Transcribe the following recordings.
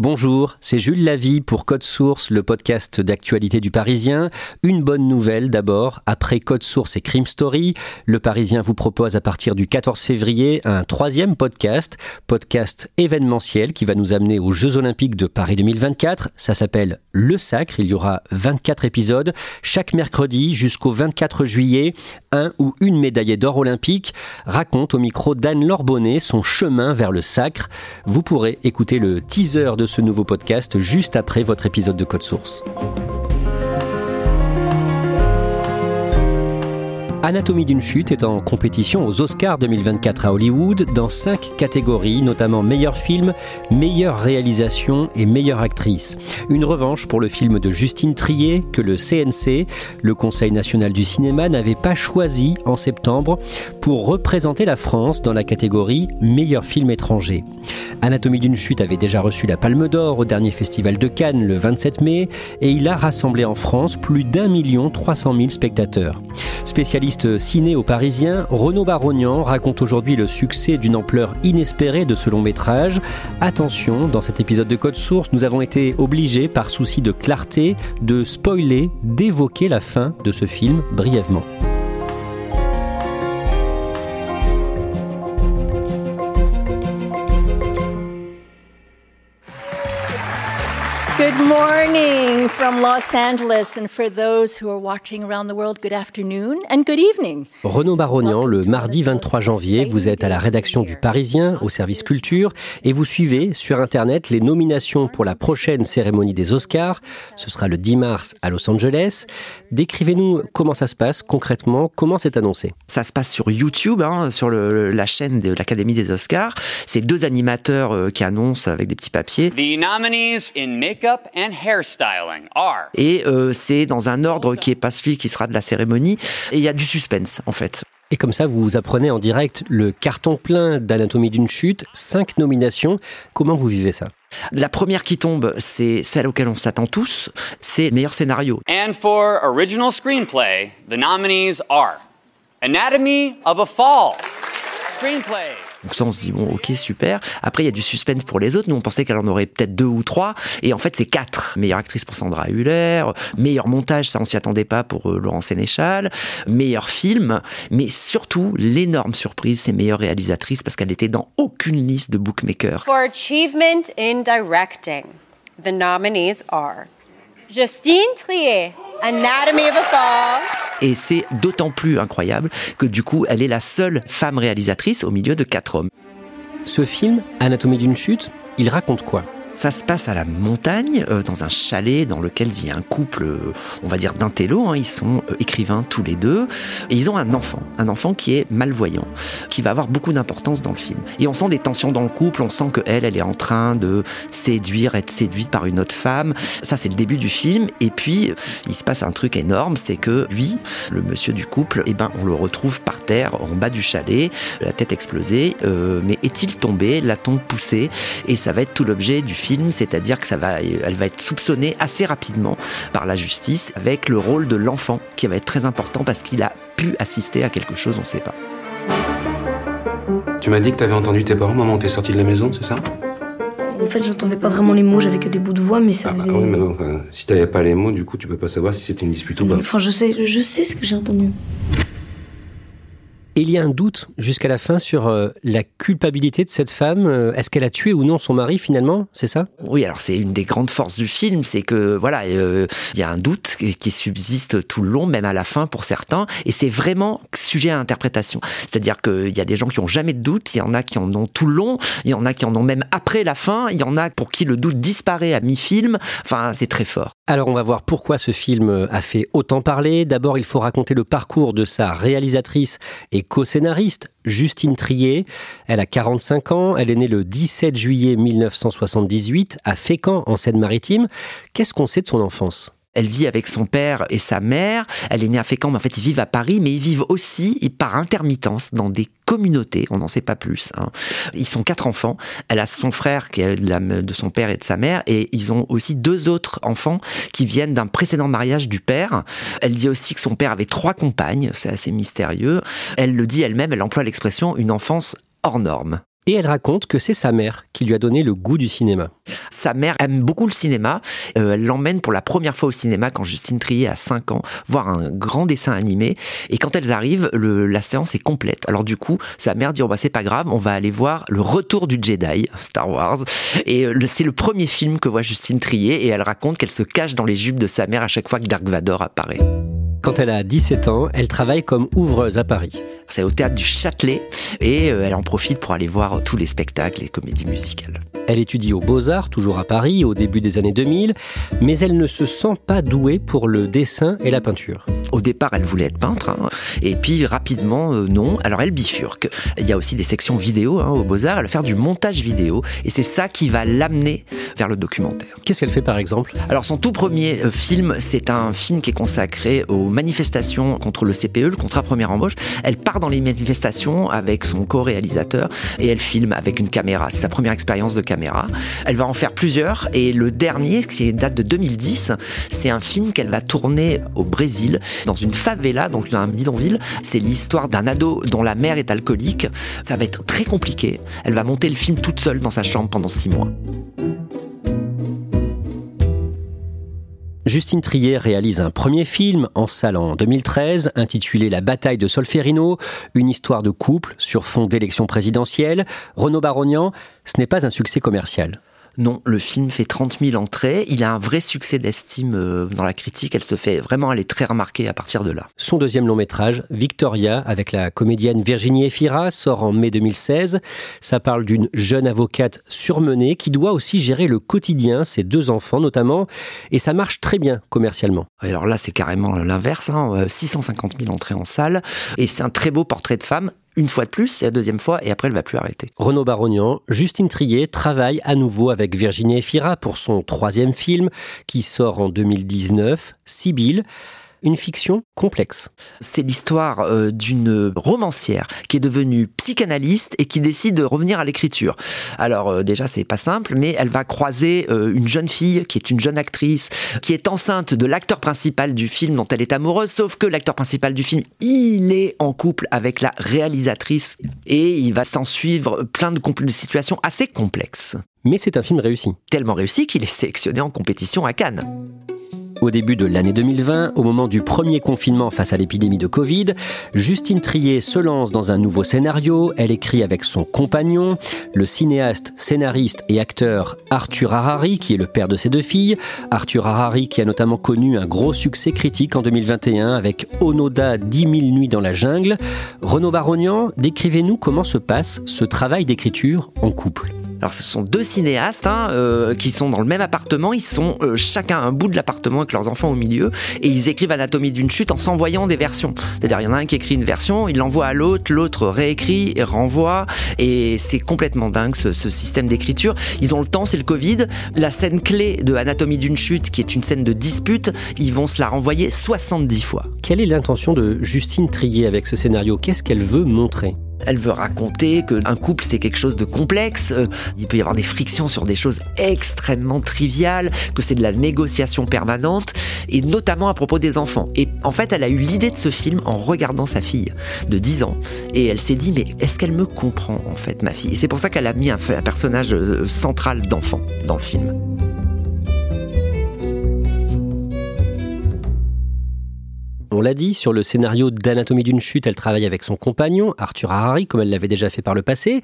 Bonjour, c'est Jules Lavie pour Code Source, le podcast d'actualité du Parisien. Une bonne nouvelle d'abord, après Code Source et Crime Story, le Parisien vous propose à partir du 14 février un troisième podcast, podcast événementiel qui va nous amener aux Jeux Olympiques de Paris 2024. Ça s'appelle Le Sacre, il y aura 24 épisodes chaque mercredi jusqu'au 24 juillet. Un ou une médaillée d'or olympique raconte au micro d'Anne Lorbonnet son chemin vers le sacre. Vous pourrez écouter le teaser de ce nouveau podcast juste après votre épisode de Code Source. Anatomie d'une chute est en compétition aux Oscars 2024 à Hollywood dans cinq catégories, notamment meilleur film, meilleure réalisation et meilleure actrice. Une revanche pour le film de Justine Trier que le CNC, le Conseil national du cinéma, n'avait pas choisi en septembre pour représenter la France dans la catégorie meilleur film étranger. Anatomie d'une chute avait déjà reçu la Palme d'Or au dernier festival de Cannes le 27 mai et il a rassemblé en France plus d'un million trois cent mille spectateurs. Ciné au Parisien, Renaud Barognan raconte aujourd'hui le succès d'une ampleur inespérée de ce long métrage. Attention, dans cet épisode de Code Source, nous avons été obligés, par souci de clarté, de spoiler, d'évoquer la fin de ce film brièvement. Good morning from Los Angeles, and for those who are watching around the world, good afternoon and good evening. Renaud Barognan, le mardi 23 janvier, vous êtes à la rédaction du Parisien, au service culture, et vous suivez sur Internet les nominations pour la prochaine cérémonie des Oscars. Ce sera le 10 mars à Los Angeles. Décrivez-nous comment ça se passe concrètement, comment c'est annoncé. Ça se passe sur YouTube, hein, sur le, la chaîne de l'Académie des Oscars. C'est deux animateurs euh, qui annoncent avec des petits papiers. The nominees in makeup and hairstyling are. Et euh, c'est dans un ordre qui est pas celui qui sera de la cérémonie. Et il y a du suspense, en fait. Et comme ça, vous apprenez en direct le carton plein d'Anatomie d'une chute, cinq nominations. Comment vous vivez ça? La première qui tombe, c'est celle auquel on s'attend tous, c'est meilleur scénario. And for original screenplay, the nominees are Anatomy of a Fall, screenplay. Donc ça, on se dit, bon, ok, super. Après, il y a du suspense pour les autres. Nous, on pensait qu'elle en aurait peut-être deux ou trois. Et en fait, c'est quatre. Meilleure actrice pour Sandra Hüller. Meilleur montage, ça, on s'y attendait pas pour euh, Laurent Sénéchal. Meilleur film. Mais surtout, l'énorme surprise, c'est meilleure réalisatrice parce qu'elle était dans aucune liste de bookmakers. For achievement in directing, the nominees are Justine Trier, Anatomy of a Fall. Et c'est d'autant plus incroyable que du coup, elle est la seule femme réalisatrice au milieu de quatre hommes. Ce film, Anatomie d'une chute, il raconte quoi? Ça se passe à la montagne, euh, dans un chalet dans lequel vit un couple, euh, on va dire d'intello. Hein, ils sont euh, écrivains tous les deux. Ils ont un enfant, un enfant qui est malvoyant, qui va avoir beaucoup d'importance dans le film. Et on sent des tensions dans le couple, on sent que elle, elle est en train de séduire, être séduite par une autre femme. Ça, c'est le début du film. Et puis, il se passe un truc énorme, c'est que lui, le monsieur du couple, eh ben, on le retrouve par terre, en bas du chalet, la tête explosée. Mais est-il tombé, la tombe poussée Et ça va être tout l'objet du film c'est-à-dire que ça va, elle va être soupçonnée assez rapidement par la justice avec le rôle de l'enfant qui va être très important parce qu'il a pu assister à quelque chose, on ne sait pas. Tu m'as dit que t'avais entendu tes parents, maman, t'es sortie de la maison, c'est ça? En fait, j'entendais pas vraiment les mots, j'avais que des bouts de voix, mais ça Ah bah faisait... oui, mais non, enfin, si t'avais pas les mots, du coup, tu peux pas savoir si c'était une dispute ou pas. Enfin, je sais, je sais ce que j'ai entendu. Et il y a un doute jusqu'à la fin sur euh, la culpabilité de cette femme. Euh, Est-ce qu'elle a tué ou non son mari finalement? C'est ça? Oui, alors c'est une des grandes forces du film, c'est que voilà, euh, il y a un doute qui qui subsiste tout le long, même à la fin pour certains, et c'est vraiment sujet à interprétation. C'est-à-dire qu'il y a des gens qui ont jamais de doute, il y en a qui en ont tout le long, il y en a qui en ont même après la fin, il y en a pour qui le doute disparaît à mi-film. Enfin, c'est très fort. Alors on va voir pourquoi ce film a fait autant parler. D'abord, il faut raconter le parcours de sa réalisatrice et co-scénariste, Justine Trier. Elle a 45 ans, elle est née le 17 juillet 1978 à Fécamp en Seine-Maritime. Qu'est-ce qu'on sait de son enfance? Elle vit avec son père et sa mère. Elle est née à Fécamp, mais en fait, ils vivent à Paris, mais ils vivent aussi, par intermittence, dans des communautés. On n'en sait pas plus. Hein. Ils sont quatre enfants. Elle a son frère qui est de son père et de sa mère, et ils ont aussi deux autres enfants qui viennent d'un précédent mariage du père. Elle dit aussi que son père avait trois compagnes. C'est assez mystérieux. Elle le dit elle-même. Elle emploie l'expression une enfance hors norme. Et elle raconte que c'est sa mère qui lui a donné le goût du cinéma. Sa mère aime beaucoup le cinéma. Euh, elle l'emmène pour la première fois au cinéma quand Justine Trier a 5 ans, voir un grand dessin animé. Et quand elles arrivent, la séance est complète. Alors du coup, sa mère dit, oh bah c'est pas grave, on va aller voir le retour du Jedi, Star Wars. Et euh, c'est le premier film que voit Justine Trier et elle raconte qu'elle se cache dans les jupes de sa mère à chaque fois que Dark Vador apparaît. Quand elle a 17 ans, elle travaille comme ouvreuse à Paris. C'est au théâtre du Châtelet et euh, elle en profite pour aller voir tous les spectacles et comédies musicales. Elle étudie aux Beaux-Arts, toujours à Paris, au début des années 2000, mais elle ne se sent pas douée pour le dessin et la peinture. Au départ, elle voulait être peintre, hein, et puis rapidement, euh, non. Alors elle bifurque. Il y a aussi des sections vidéo hein, aux Beaux-Arts, elle va faire du montage vidéo, et c'est ça qui va l'amener vers le documentaire. Qu'est-ce qu'elle fait par exemple? Alors son tout premier euh, film, c'est un film qui est consacré manifestations contre le CPE, le contrat première embauche. Elle part dans les manifestations avec son co-réalisateur, et elle filme avec une caméra. C'est sa première expérience de caméra elle va en faire plusieurs et le dernier, qui date de 2010, c'est un film qu'elle va tourner au Brésil, dans une favela, donc un bidonville. C'est l'histoire d'un ado dont la mère est alcoolique. Ça va être très compliqué. Elle va monter le film toute seule dans sa chambre pendant six mois. Justine Trier réalise un premier film en salle en 2013 intitulé La bataille de Solferino, une histoire de couple sur fond d'élection présidentielle. Renaud Barognan, ce n'est pas un succès commercial. Non, le film fait 30 000 entrées. Il a un vrai succès d'estime euh, dans la critique. Elle se fait vraiment, elle est très remarquée à partir de là. Son deuxième long métrage, Victoria, avec la comédienne Virginie Efira, sort en mai 2016. Ça parle d'une jeune avocate surmenée qui doit aussi gérer le quotidien, ses deux enfants notamment, et ça marche très bien commercialement. Alors là, c'est carrément l'inverse. 650 hein. 000 entrées en salle, et c'est un très beau portrait de femme une fois de plus, c'est la deuxième fois, et après elle va plus arrêter. Renaud Barognan, Justine Trier travaille à nouveau avec Virginie Efira pour son troisième film qui sort en 2019, Sibylle une fiction complexe. C'est l'histoire euh, d'une romancière qui est devenue psychanalyste et qui décide de revenir à l'écriture. Alors euh, déjà c'est pas simple, mais elle va croiser euh, une jeune fille qui est une jeune actrice qui est enceinte de l'acteur principal du film dont elle est amoureuse, sauf que l'acteur principal du film il est en couple avec la réalisatrice et il va s'en suivre plein de, de situations assez complexes. Mais c'est un film réussi. Tellement réussi qu'il est sélectionné en compétition à Cannes. Au début de l'année 2020, au moment du premier confinement face à l'épidémie de Covid, Justine Trier se lance dans un nouveau scénario. Elle écrit avec son compagnon, le cinéaste, scénariste et acteur Arthur Harari, qui est le père de ses deux filles. Arthur Harari qui a notamment connu un gros succès critique en 2021 avec Onoda 10 000 nuits dans la jungle. Renaud Barognan, décrivez-nous comment se passe ce travail d'écriture en couple. Alors ce sont deux cinéastes hein, euh, qui sont dans le même appartement, ils sont euh, chacun un bout de l'appartement avec leurs enfants au milieu et ils écrivent Anatomie d'une chute en s'envoyant des versions. C'est-à-dire il y en a un qui écrit une version, il l'envoie à l'autre, l'autre réécrit et renvoie et c'est complètement dingue ce, ce système d'écriture. Ils ont le temps, c'est le Covid. La scène clé de Anatomie d'une chute qui est une scène de dispute, ils vont se la renvoyer 70 fois. Quelle est l'intention de Justine Trier avec ce scénario? Qu'est-ce qu'elle veut montrer? Elle veut raconter qu'un couple c'est quelque chose de complexe, euh, il peut y avoir des frictions sur des choses extrêmement triviales, que c'est de la négociation permanente, et notamment à propos des enfants. Et en fait, elle a eu l'idée de ce film en regardant sa fille de 10 ans, et elle s'est dit, mais est-ce qu'elle me comprend en fait, ma fille? C'est pour ça qu'elle a mis un personnage euh, central d'enfant dans le film. On l'a dit, sur le scénario d'Anatomie d'une chute, elle travaille avec son compagnon, Arthur Harari, comme elle l'avait déjà fait par le passé.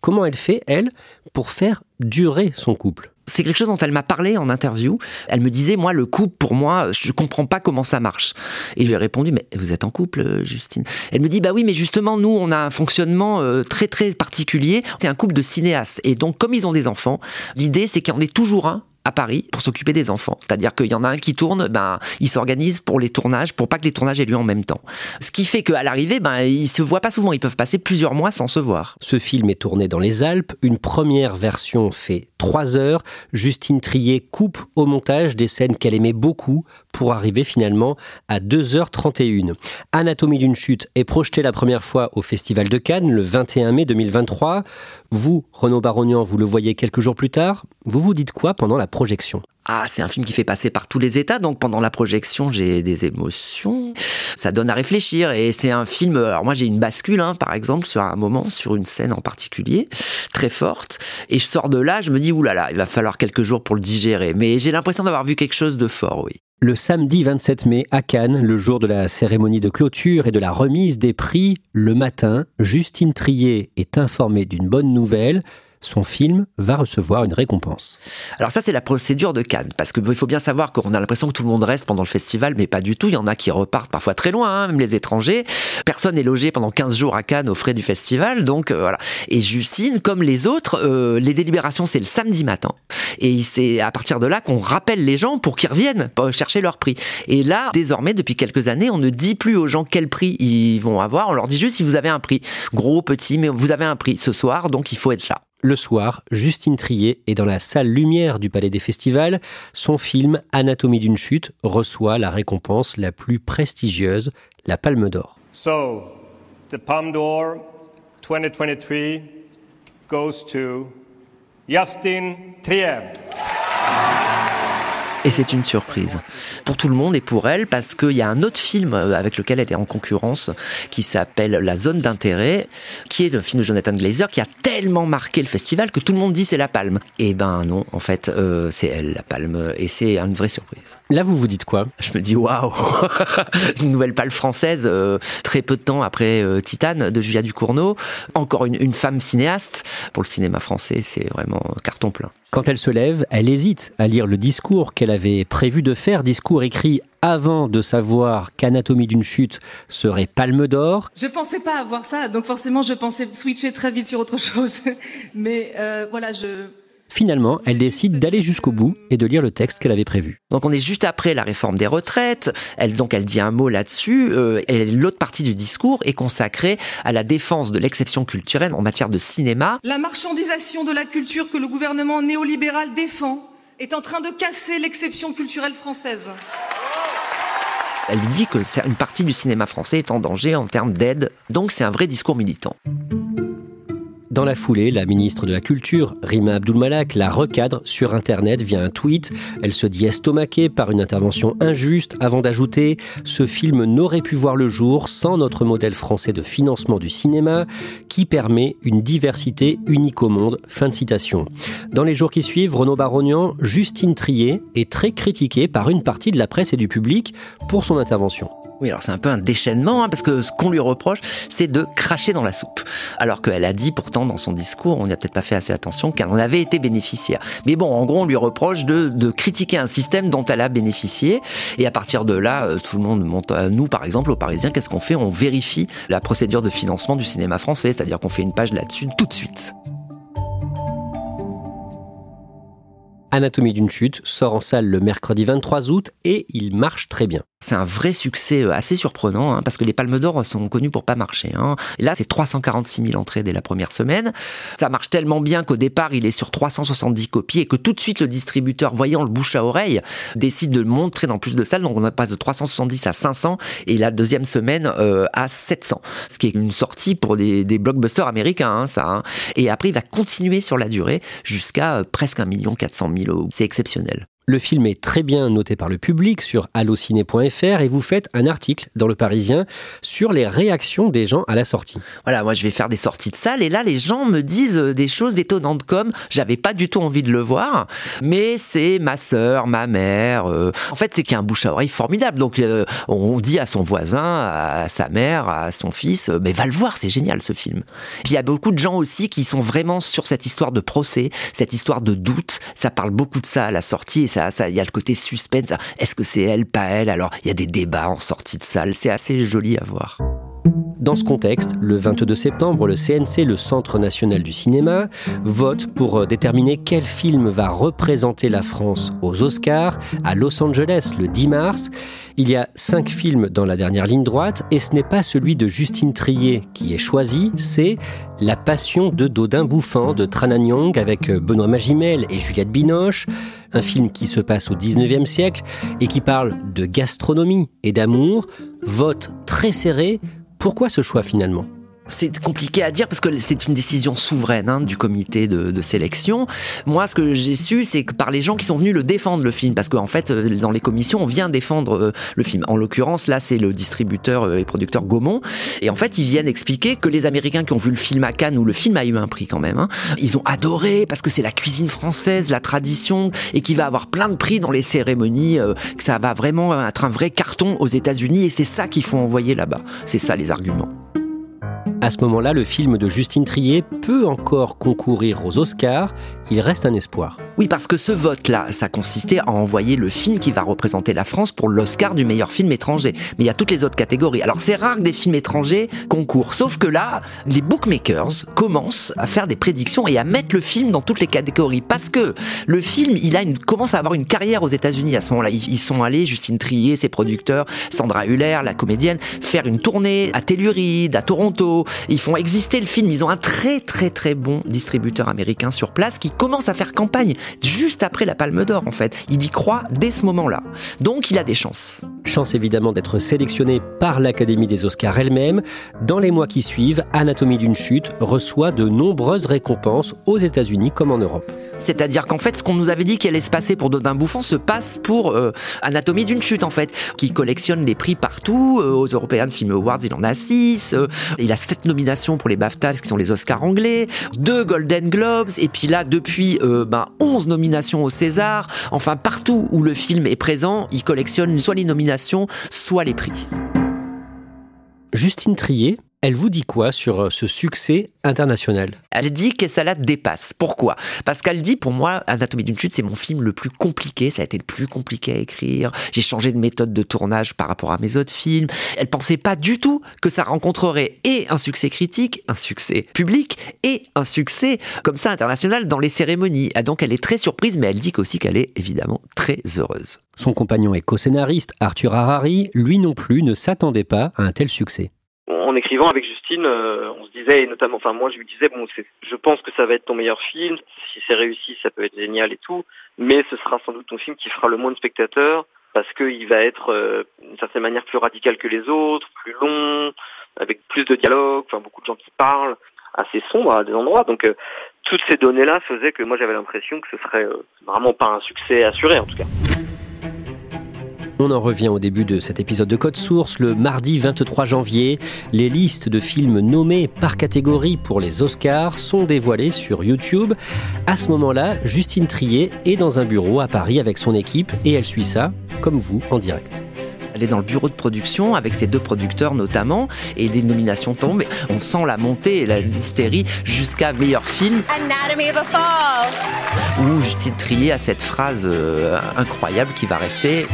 Comment elle fait, elle, pour faire durer son couple? C'est quelque chose dont elle m'a parlé en interview. Elle me disait, moi, le couple, pour moi, je comprends pas comment ça marche. Et je lui ai répondu, mais vous êtes en couple, Justine Elle me dit, bah oui, mais justement, nous, on a un fonctionnement euh, très, très particulier. C'est un couple de cinéastes. Et donc, comme ils ont des enfants, l'idée, c'est qu'il y en ait toujours un à Paris pour s'occuper des enfants. C'est-à-dire qu'il y en a un qui tourne, ben, il s'organise pour les tournages, pour pas que les tournages aient lieu en même temps. Ce qui fait qu'à l'arrivée, ben, ils se voient pas souvent. Ils peuvent passer plusieurs mois sans se voir. Ce film est tourné dans les Alpes. Une première version fait 3 heures. Justine Trier coupe au montage des scènes qu'elle aimait beaucoup pour arriver finalement à 2h31. Anatomie d'une chute est projetée la première fois au Festival de Cannes le 21 mai 2023. Vous, Renaud Barognan, vous le voyez quelques jours plus tard. Vous vous dites quoi pendant la projection? Ah, c'est un film qui fait passer par tous les états, donc pendant la projection, j'ai des émotions. Ça donne à réfléchir et c'est un film. Alors moi, j'ai une bascule, hein, par exemple, sur un moment, sur une scène en particulier, très forte, et je sors de là, je me dis oulala, il va falloir quelques jours pour le digérer. Mais j'ai l'impression d'avoir vu quelque chose de fort, oui. Le samedi 27 mai à Cannes, le jour de la cérémonie de clôture et de la remise des prix, le matin, Justine Trier est informée d'une bonne nouvelle son film va recevoir une récompense. Alors ça, c'est la procédure de Cannes, parce qu'il faut bien savoir qu'on a l'impression que tout le monde reste pendant le festival, mais pas du tout. Il y en a qui repartent parfois très loin, hein, même les étrangers. Personne n'est logé pendant 15 jours à Cannes aux frais du festival, donc euh, voilà. Et Justine, comme les autres, euh, les délibérations, c'est le samedi matin. Et c'est à partir de là qu'on rappelle les gens pour qu'ils reviennent chercher leur prix. Et là, désormais, depuis quelques années, on ne dit plus aux gens quel prix ils vont avoir, on leur dit juste si vous avez un prix. Gros, petit, mais vous avez un prix ce soir, donc il faut être là. Le soir, Justine Trier est dans la salle Lumière du Palais des Festivals. Son film Anatomie d'une chute reçoit la récompense la plus prestigieuse, la Palme d'Or. So, the Palme d'Or 2023 goes to Justine Trier. Et c'est une surprise pour tout le monde et pour elle parce qu'il y a un autre film euh, avec lequel elle est en concurrence qui s'appelle La zone d'intérêt, qui est le film de Jonathan Glazer qui a tellement marqué le festival que tout le monde dit c'est la palme. Et ben non, en fait, euh, c'est elle la palme et c'est une vraie surprise. Là, vous vous dites quoi? Je me dis waouh, une nouvelle palme française euh, très peu de temps après Titane de Julia Ducournau, encore une, une femme cinéaste pour le cinéma français, c'est vraiment carton plein. Quand elle se lève, elle hésite à lire le discours qu'elle avait prévu de faire, discours écrit avant de savoir qu'Anatomie d'une chute serait palme d'or. Je pensais pas avoir ça, donc forcément je pensais switcher très vite sur autre chose. Mais euh, voilà, je Finalement, elle décide d'aller jusqu'au bout et de lire le texte qu'elle avait prévu. Donc on est juste après la réforme des retraites. Elle donc elle dit un mot là-dessus. Euh, et l'autre partie du discours est consacrée à la défense de l'exception culturelle en matière de cinéma. La marchandisation de la culture que le gouvernement néolibéral défend est en train de casser l'exception culturelle française. Elle dit que une partie du cinéma français est en danger en termes d'aide. Donc c'est un vrai discours militant. Dans la foulée, la ministre de la Culture, Rima Abdulmalak, la recadre sur Internet via un tweet. Elle se dit estomaquée par une intervention injuste avant d'ajouter Ce film n'aurait pu voir le jour sans notre modèle français de financement du cinéma qui permet une diversité unique au monde. Fin de citation. Dans les jours qui suivent, Renaud Barognan, Justine Trier est très critiquée par une partie de la presse et du public pour son intervention. Oui, alors c'est un peu un déchaînement, hein, parce que ce qu'on lui reproche, c'est de cracher dans la soupe. Alors qu'elle a dit pourtant dans son discours, on n'y a peut-être pas fait assez attention, qu'elle en avait été bénéficiaire. Mais bon, en gros, on lui reproche de, critiquer un système dont elle a bénéficié. Et à partir de là, euh, tout le monde monte à nous, par exemple, aux Parisiens, qu'est-ce qu'on fait? On vérifie la procédure de financement du cinéma français, c'est-à-dire qu'on fait une page là-dessus tout de suite. Anatomie d'une chute sort en salle le mercredi 23 août et il marche très bien. C'est un vrai succès euh, assez surprenant hein, parce que les Palmes d'Or sont connus pour pas marcher. Hein. Là, c'est 346 000 entrées dès la première semaine. Ça marche tellement bien qu'au départ, il est sur 370 copies et que tout de suite, le distributeur, voyant le bouche à oreille, décide de le montrer dans plus de salles. Donc, on passe de 370 à 500 et la deuxième semaine euh, à 700. Ce qui est une sortie pour des, blockbusters américains, hein, ça. Et après, il va continuer sur la durée jusqu'à euh, presque 1 400 000. C'est exceptionnel. Le film est très bien noté par le public sur allociné.fr et vous faites un article dans Le Parisien sur les réactions des gens à la sortie. Voilà, moi je vais faire des sorties de salle et là les gens me disent euh, des choses étonnantes comme j'avais pas du tout envie de le voir, mais c'est ma sœur, ma mère. Euh, en fait, c'est qu'il y a un bouche à oreille formidable. Donc euh, on dit à son voisin, à sa mère, à son fils, mais va le voir, c'est génial ce film. Puis il y a beaucoup de gens aussi qui sont vraiment sur cette histoire de procès, cette histoire de doute. Ça parle beaucoup de ça à la sortie et ça, il y a le côté suspense. Est-ce que c'est elle, pas elle? Alors, il y a des débats en sortie de salle. C'est assez joli à voir. Dans ce contexte, le 22 septembre, le CNC, le Centre national du cinéma, vote pour euh, déterminer quel film va représenter la France aux Oscars à Los Angeles le 10 mars. Il y a cinq films dans la dernière ligne droite et ce n'est pas celui de Justine Trier qui est choisi, c'est La Passion de Dodin Bouffant de Trananyong avec euh, Benoît Magimel et Juliette Binoche, un film qui se passe au 19e siècle et qui parle de gastronomie et d'amour. Vote très serré pourquoi ce choix finalement? C'est compliqué à dire parce que c'est une décision souveraine hein, du comité de, sélection. Moi, ce que j'ai su, c'est que par les gens qui sont venus le défendre le film, parce qu'en fait, euh, dans les commissions, on vient défendre euh, le film. En l'occurrence, là, c'est le distributeur euh, et producteur Gaumont, et en fait, ils viennent expliquer que les Américains qui ont vu le film à Cannes, où le film a eu un prix quand même, hein, ils ont adoré parce que c'est la cuisine française, la tradition, et qui va avoir plein de prix dans les cérémonies, que ça va vraiment être un vrai carton aux États-Unis, et c'est ça qu'il faut envoyer là-bas. C'est ça les arguments. À ce moment-là, le film de Justine Trier peut encore concourir aux Oscars. Il reste un espoir. Oui, parce que ce vote-là, ça consistait à envoyer le film qui va représenter la France pour l'Oscar du meilleur film étranger. Mais il y a toutes les autres catégories. Alors c'est rare que des films étrangers concourent. Sauf que là, les bookmakers commencent à faire des prédictions et à mettre le film dans toutes les catégories. Parce que le film, il a une, commence à avoir une carrière aux États-Unis à ce moment-là. Ils, sont allés, Justine Trier, ses producteurs, Sandra Huller, la comédienne, faire une tournée à Telluride, à Toronto. Ils font exister le film. Ils ont un très très très bon distributeur américain sur place qui commence à faire campagne juste après la Palme d'Or en fait. Il y croit dès ce moment-là. Donc il a des chances. Chance évidemment d'être sélectionné par l'Académie des Oscars elle-même. Dans les mois qui suivent, Anatomie d'une chute reçoit de nombreuses récompenses aux États-Unis comme en Europe. C'est-à-dire qu'en fait, ce qu'on nous avait dit qu'il allait se passer pour Dodin Bouffant se passe pour euh, Anatomie d'une chute en fait, qui collectionne les prix partout. Euh, aux European Film Awards, il en a six. Euh, il a sept nominations pour les BAFTA, qui sont les Oscars anglais, deux Golden Globes, et puis là, depuis ben, 11 nominations au César. Enfin, partout où le film est présent, il collectionne soit les nominations, soit les prix. Justine Trier, elle vous dit quoi sur euh, ce succès international? Elle dit que ça la dépasse. Pourquoi? Parce qu'elle dit, pour moi, Anatomie d'une chute, c'est mon film le plus compliqué. Ça a été le plus compliqué à écrire. J'ai changé de méthode de tournage par rapport à mes autres films. Elle pensait pas du tout que ça rencontrerait et un succès critique, un succès public et un succès comme ça international dans les cérémonies. Et donc elle est très surprise, mais elle dit aussi qu'elle est évidemment très heureuse. Son compagnon et co-scénariste, Arthur Harari, lui non plus ne s'attendait pas à un tel succès en écrivant avec Justine, euh, on se disait, et notamment, enfin moi je lui disais, bon, je pense que ça va être ton meilleur film, si c'est réussi, ça peut être génial et tout, mais ce sera sans doute ton film qui fera le moins de spectateurs, parce qu'il va être euh, d'une certaine manière plus radical que les autres, plus long, avec plus de dialogue, enfin beaucoup de gens qui parlent, assez sombre à des endroits, donc euh, toutes ces données-là faisaient que moi j'avais l'impression que ce serait vraiment pas un succès assuré en tout cas. On en revient au début de cet épisode de Code Source, le mardi 23 janvier. Les listes de films nommés par catégorie pour les Oscars sont dévoilées sur YouTube. À ce moment-là, Justine Trier est dans un bureau à Paris avec son équipe et elle suit ça, comme vous, en direct. Elle est dans le bureau de production avec ses deux producteurs notamment et les nominations tombent. On sent la montée et la hystérie jusqu'à meilleur film. Anatomy of a Fall. Où Justine Trier a cette phrase euh, incroyable qui va rester.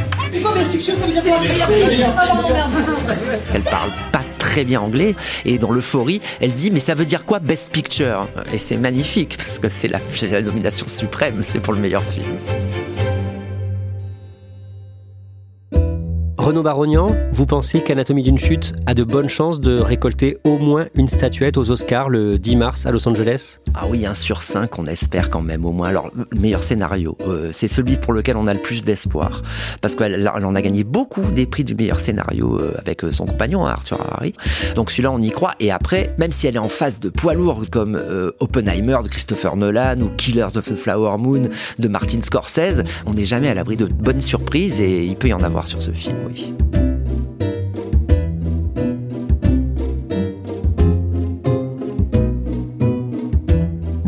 Elle parle pas très bien anglais et dans l'euphorie, elle dit mais ça veut dire quoi Best Picture? Et c'est magnifique parce que c'est la, la nomination suprême, c'est pour le meilleur film. Renaud Barognan, vous pensez qu'Anatomie d'une chute a de bonnes chances de récolter au moins une statuette aux Oscars le 10 mars à Los Angeles? Ah oui, un sur cinq, on espère quand même au moins. Alors, le meilleur scénario, euh, c'est celui pour lequel on a le plus d'espoir. Parce qu'elle en a gagné beaucoup des prix du meilleur scénario euh, avec euh, son compagnon, hein, Arthur Harari. Donc celui-là, on y croit. Et après, même si elle est en face de poids lourds comme Oppenheimer de Christopher Nolan ou Killers of the Flower Moon de Martin Scorsese, on n'est jamais à l'abri de bonnes surprises et il peut y en avoir sur ce film, oui.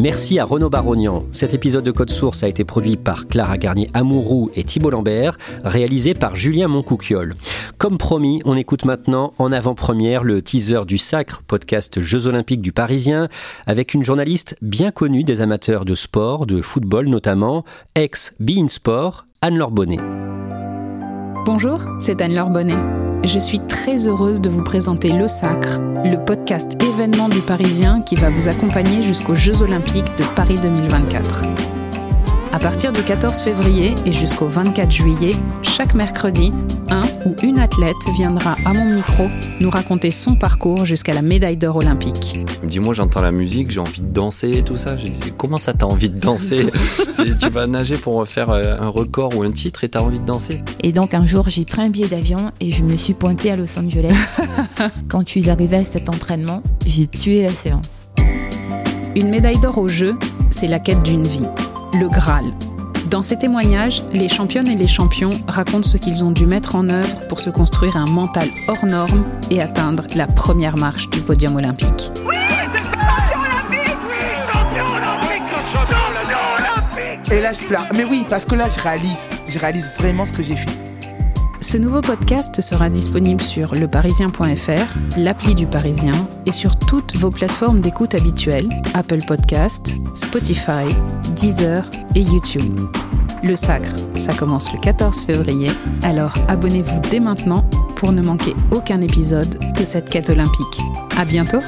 Merci à Renaud Barognan. Cet épisode de Code Source a été produit par Clara Garnier-Amouroux et Thibault Lambert, réalisé par Julien Moncouquiole. Comme promis, on écoute maintenant en avant-première le teaser du Sacre, podcast Jeux Olympiques du Parisien, avec une journaliste bien connue des amateurs de sport, de football notamment, ex-Bein Sport, Anne-Laure Bonnet. Bonjour, c'est Anne-Laure Bonnet. je suis très heureuse de vous présenter Le Sacre, le podcast événement du Parisien qui va vous accompagner jusqu'aux Jeux Olympiques de Paris 2024. À partir du 14 février et jusqu'au 24 juillet, chaque mercredi, un ou une athlète viendra à mon micro nous raconter son parcours jusqu'à la médaille d'or olympique. Il me dit, moi j'entends la musique, j'ai envie de danser et tout ça. J'ai dit, comment ça t'as envie de danser? Tu vas nager pour faire euh, un record ou un titre et t'as envie de danser Et donc un jour j'ai pris un billet d'avion et je me suis pointée à Los Angeles. Quand je suis arrivée à cet entraînement, j'ai tué la séance. Une médaille d'or au jeu, c'est la quête d'une vie le Graal. Dans ces témoignages, les championnes et les champions racontent ce qu'ils ont dû mettre en œuvre pour se construire un mental hors norme et atteindre la première marche du podium olympique. Oui, Et là, je pleure. Mais oui, parce que là, je réalise. Je réalise vraiment ce que j'ai fait. Ce nouveau podcast sera disponible sur leparisien.fr, l'appli du Parisien et sur toutes vos plateformes d'écoute habituelles, Apple Podcast, Spotify, Deezer et YouTube. Le Sacre, ça commence le 14 février, alors abonnez-vous dès maintenant pour ne manquer aucun épisode de cette quête olympique. À bientôt!